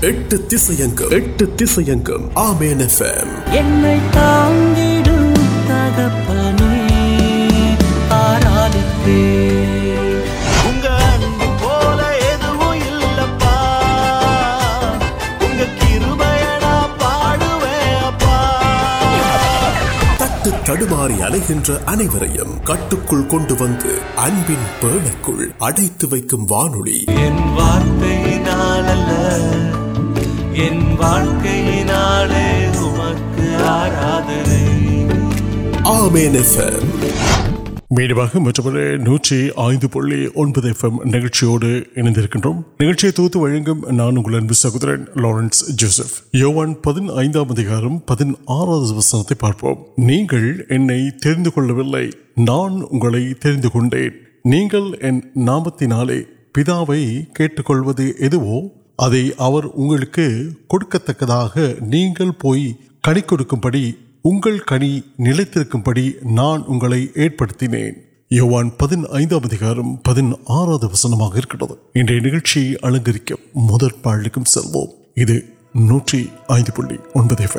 تٹاری کٹ کون کو وان لارنسند پارے پارندکے نانکتی نال پہ نہیں کبھی کنی نمن آر کر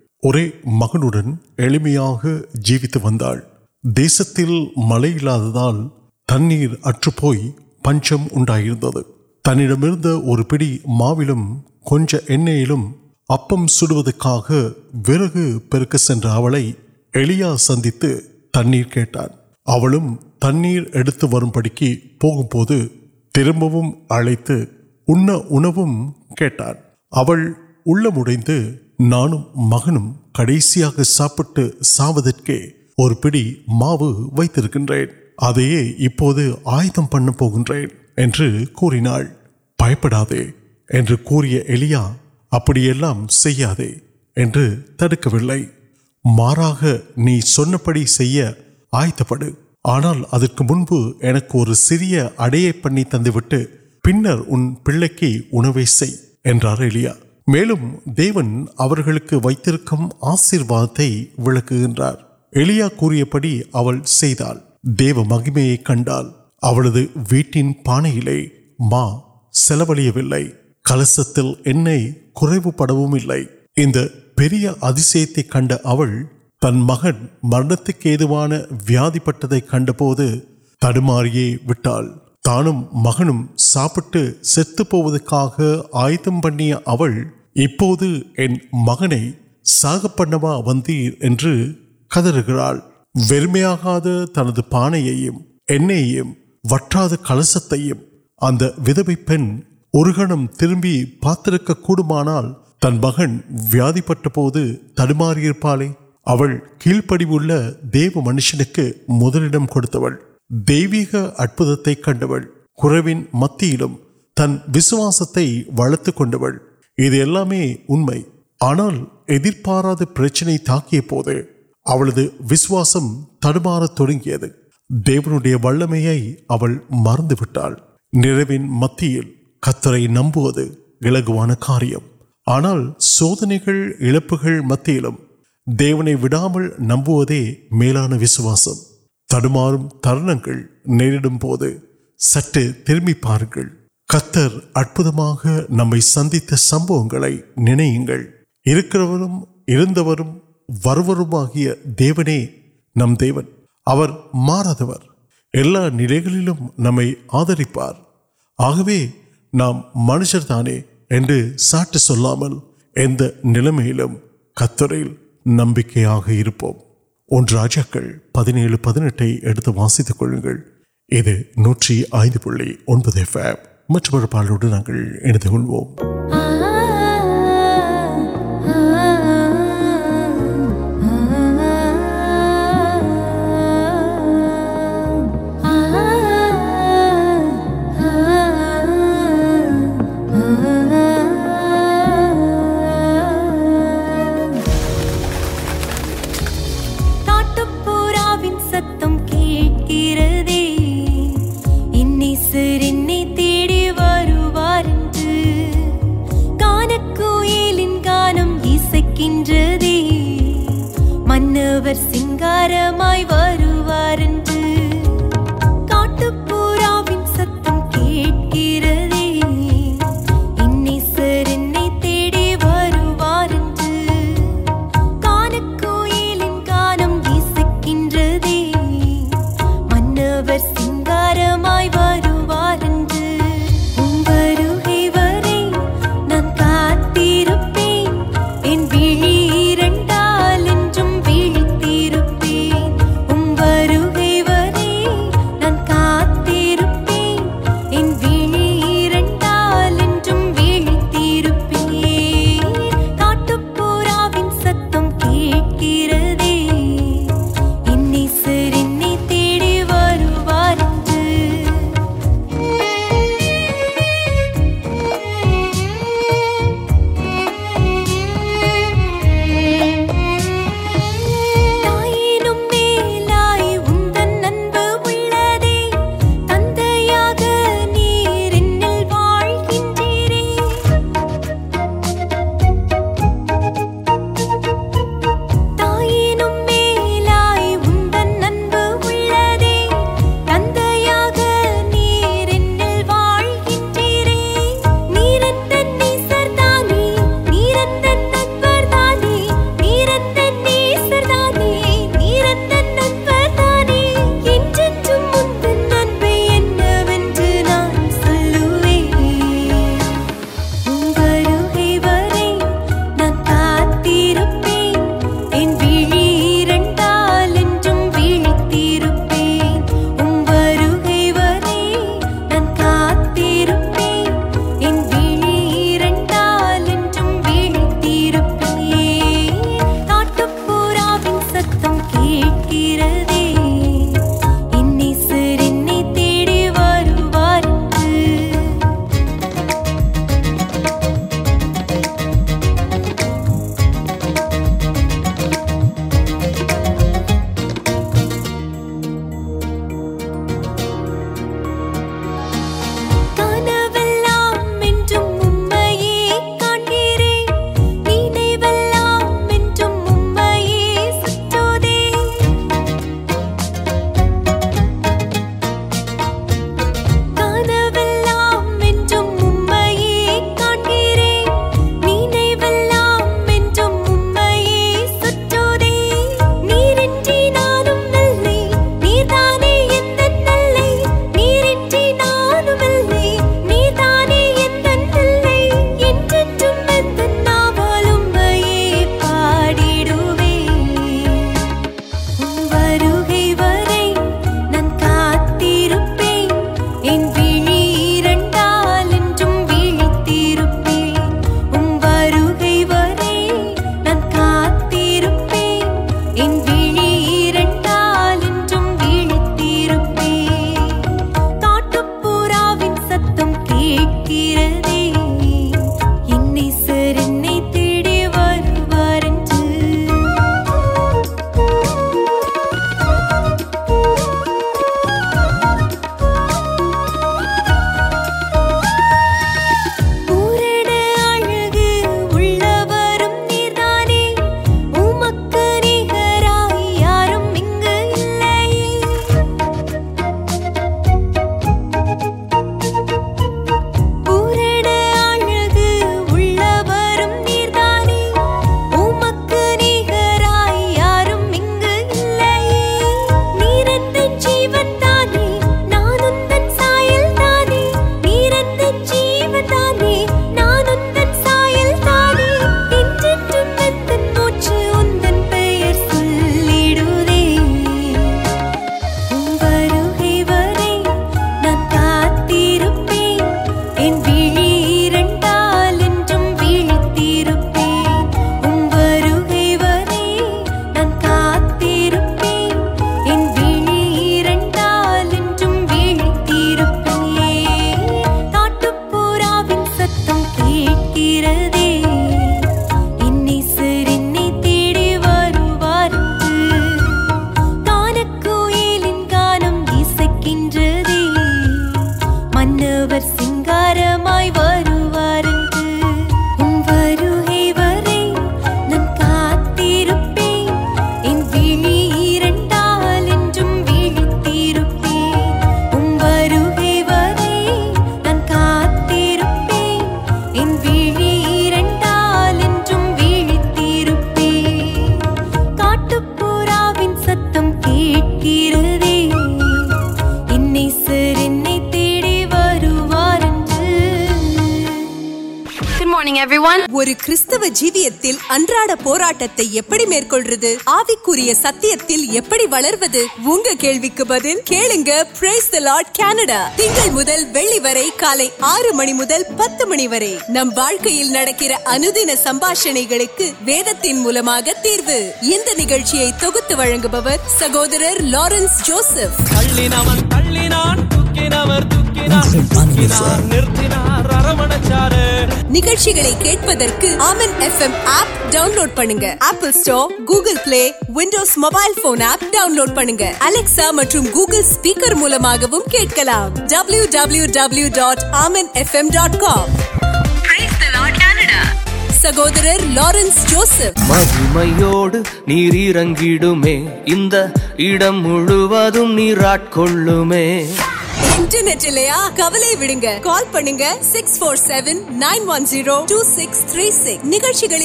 مہنما جیسے ملتا اٹھ پن تنہر پیڑ مجھے اب سا ورگا سندھی کھیٹان تنر ویگت نڑ ساپی وقت آیتم پہن پہ پیپڑے ابھی تک مار پڑ آئت پڑ آنا ادویا پڑھ ان پی ٹرار دیوک وسی وار پڑھا دیو مہیم کٹا ویٹنگ پانے کلس کو پھر ات مہن مرد تک وادھی پٹ کن پوار تان ساپت آیت پڑ مغ ساپا وندر كو یمیا تن یا وٹاد كلس اتنا ودب پینگ تربی پات مہن وی پوار كیل پڑی دیو منشم كو دےوی كے كنو كی مت وسواستے ولت كو پرچنے وسواسم تڑوار تک ول مہنگی متر نمبو ولکوان کاریہ آنا سو متعلق میلان وسواسم تڑو تر نمبر سر ترمی پار کتر ادو ندو نمبر وایا دیو نمر نمبر آدریپ آگے نام منشرت نمبر نمکر پہنچ پہ واسیت کل نوک مرپے ناول کنو سنگار میوار نمک سمباشن وید تین موقع تیو نچر سہوار نو ڈوڈل سہوار مزم انٹر نٹل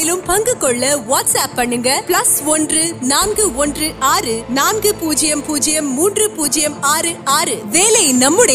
نوک واٹس پلس نان پوجیم پوجیم موجود نمبر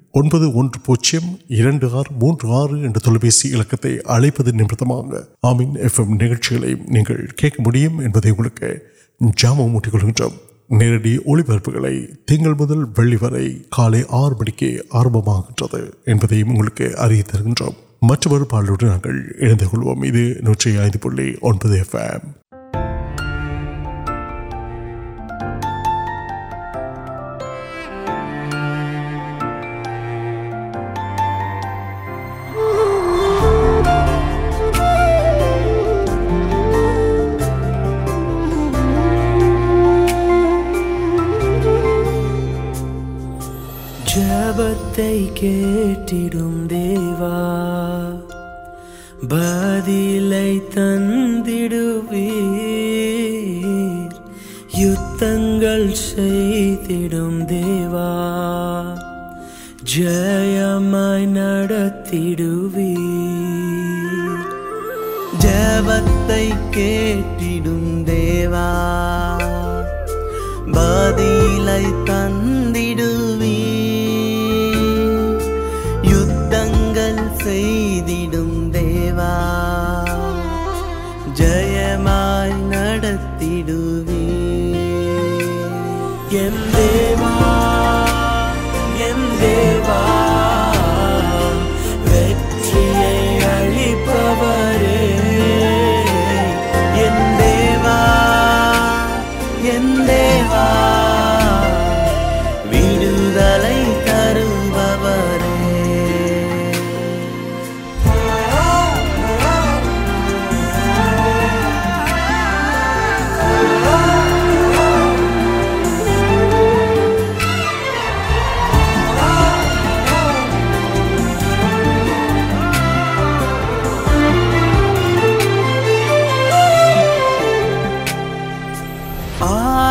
نمت آن نئی کھیل مجھے جامع موٹر نیری پہ مل آر من کی آربی ارے پاس نوکر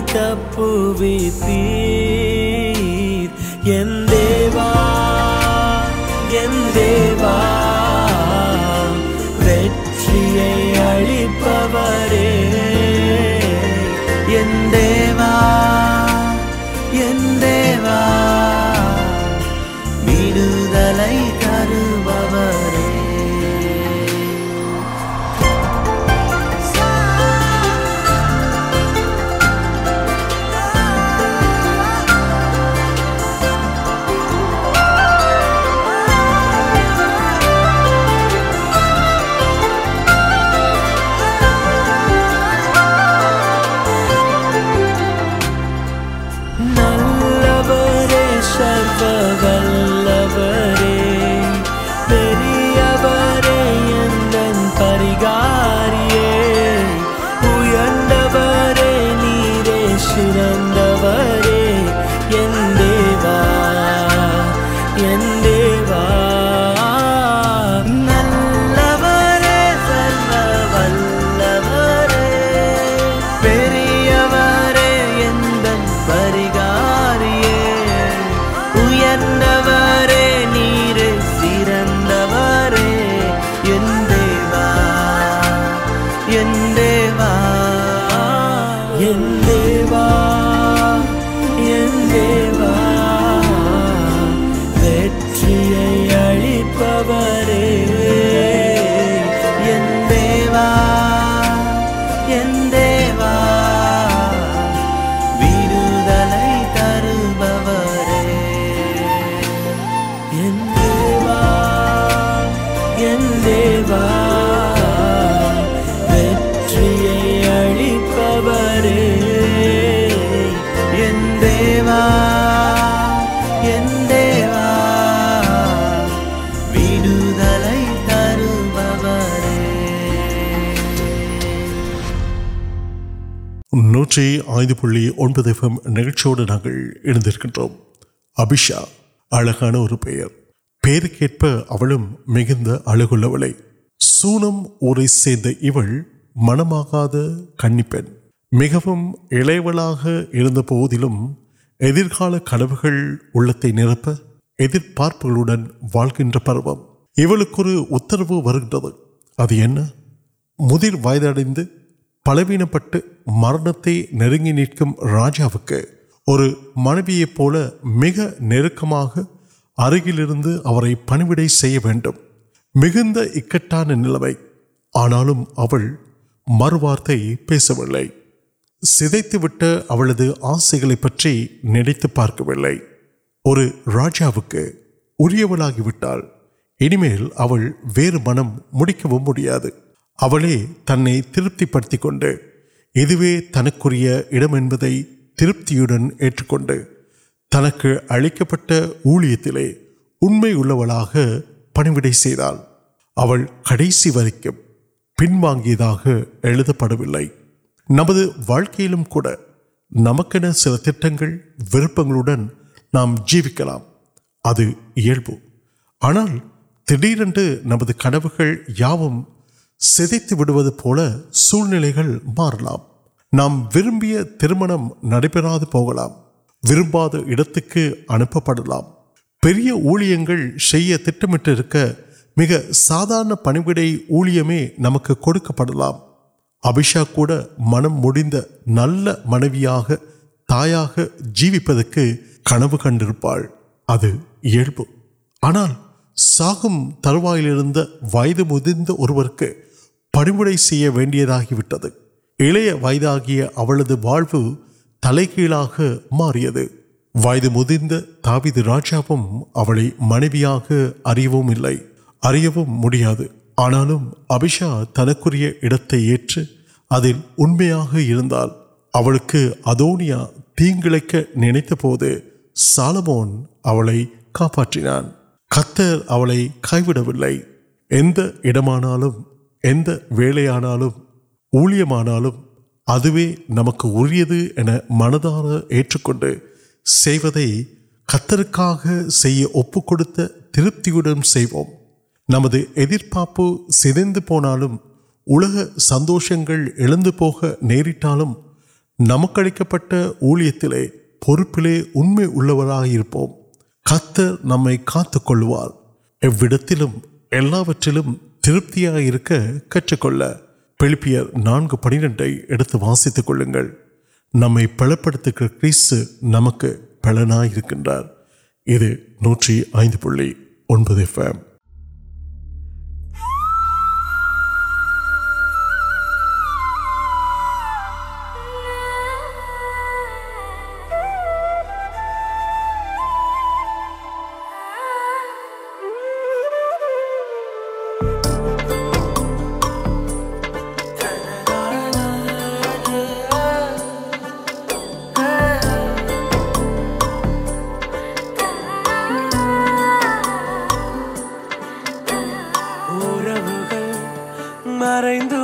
تب ت نو دیکھیں نوکرات کنپل پوچھنے کلتے نرپن واقع پور اتر وائد پلوین پٹ مرد ناجا اور مو مرکل پن مکان نل نلو آنا مر وارت پیس وائر سب پچی پارک اور راجاٹ انڈیا پڑھنے پن کڑ سی واقع نمد واٹ نمک سر تک ویپن نام جیلو آنا دن نمبر یا سو سار نمک پڑھا ابھیش منت نل منویا تایا جیپ کنو کنپر آنا تروائل ویر کے پڑھائی سے مار ماوی راجا منوی اریا ابھیش تن کو تینک கத்தர் அவளை கைவிடவில்லை எந்த இடமானாலும் وراندھ منتر ایچ کارت ترپت نمد سونا ال سندوشن پوک نیٹال پہ اوہت اُن میں کتر نمائل ایوتر ترپتیا پانگ پنرٹ وسیت نمائ پل پڑی نمک پلنا کر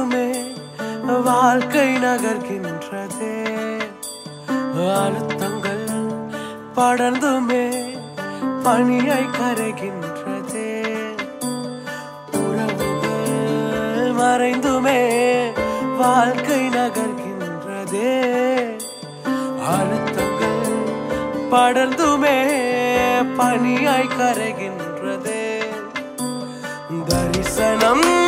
مالک نگر آلتوں پڑ پنیا کر گڑ دے والے نر کے نرتر میرے پنیا کر درسم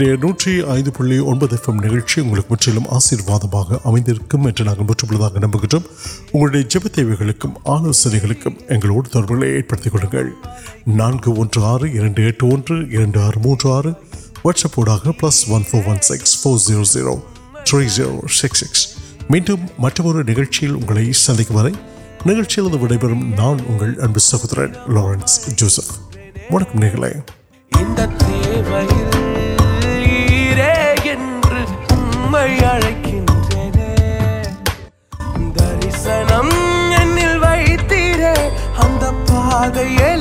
نوپنے پن سکس میٹھے سندھ نگر سہوتر عرسن واغ یہ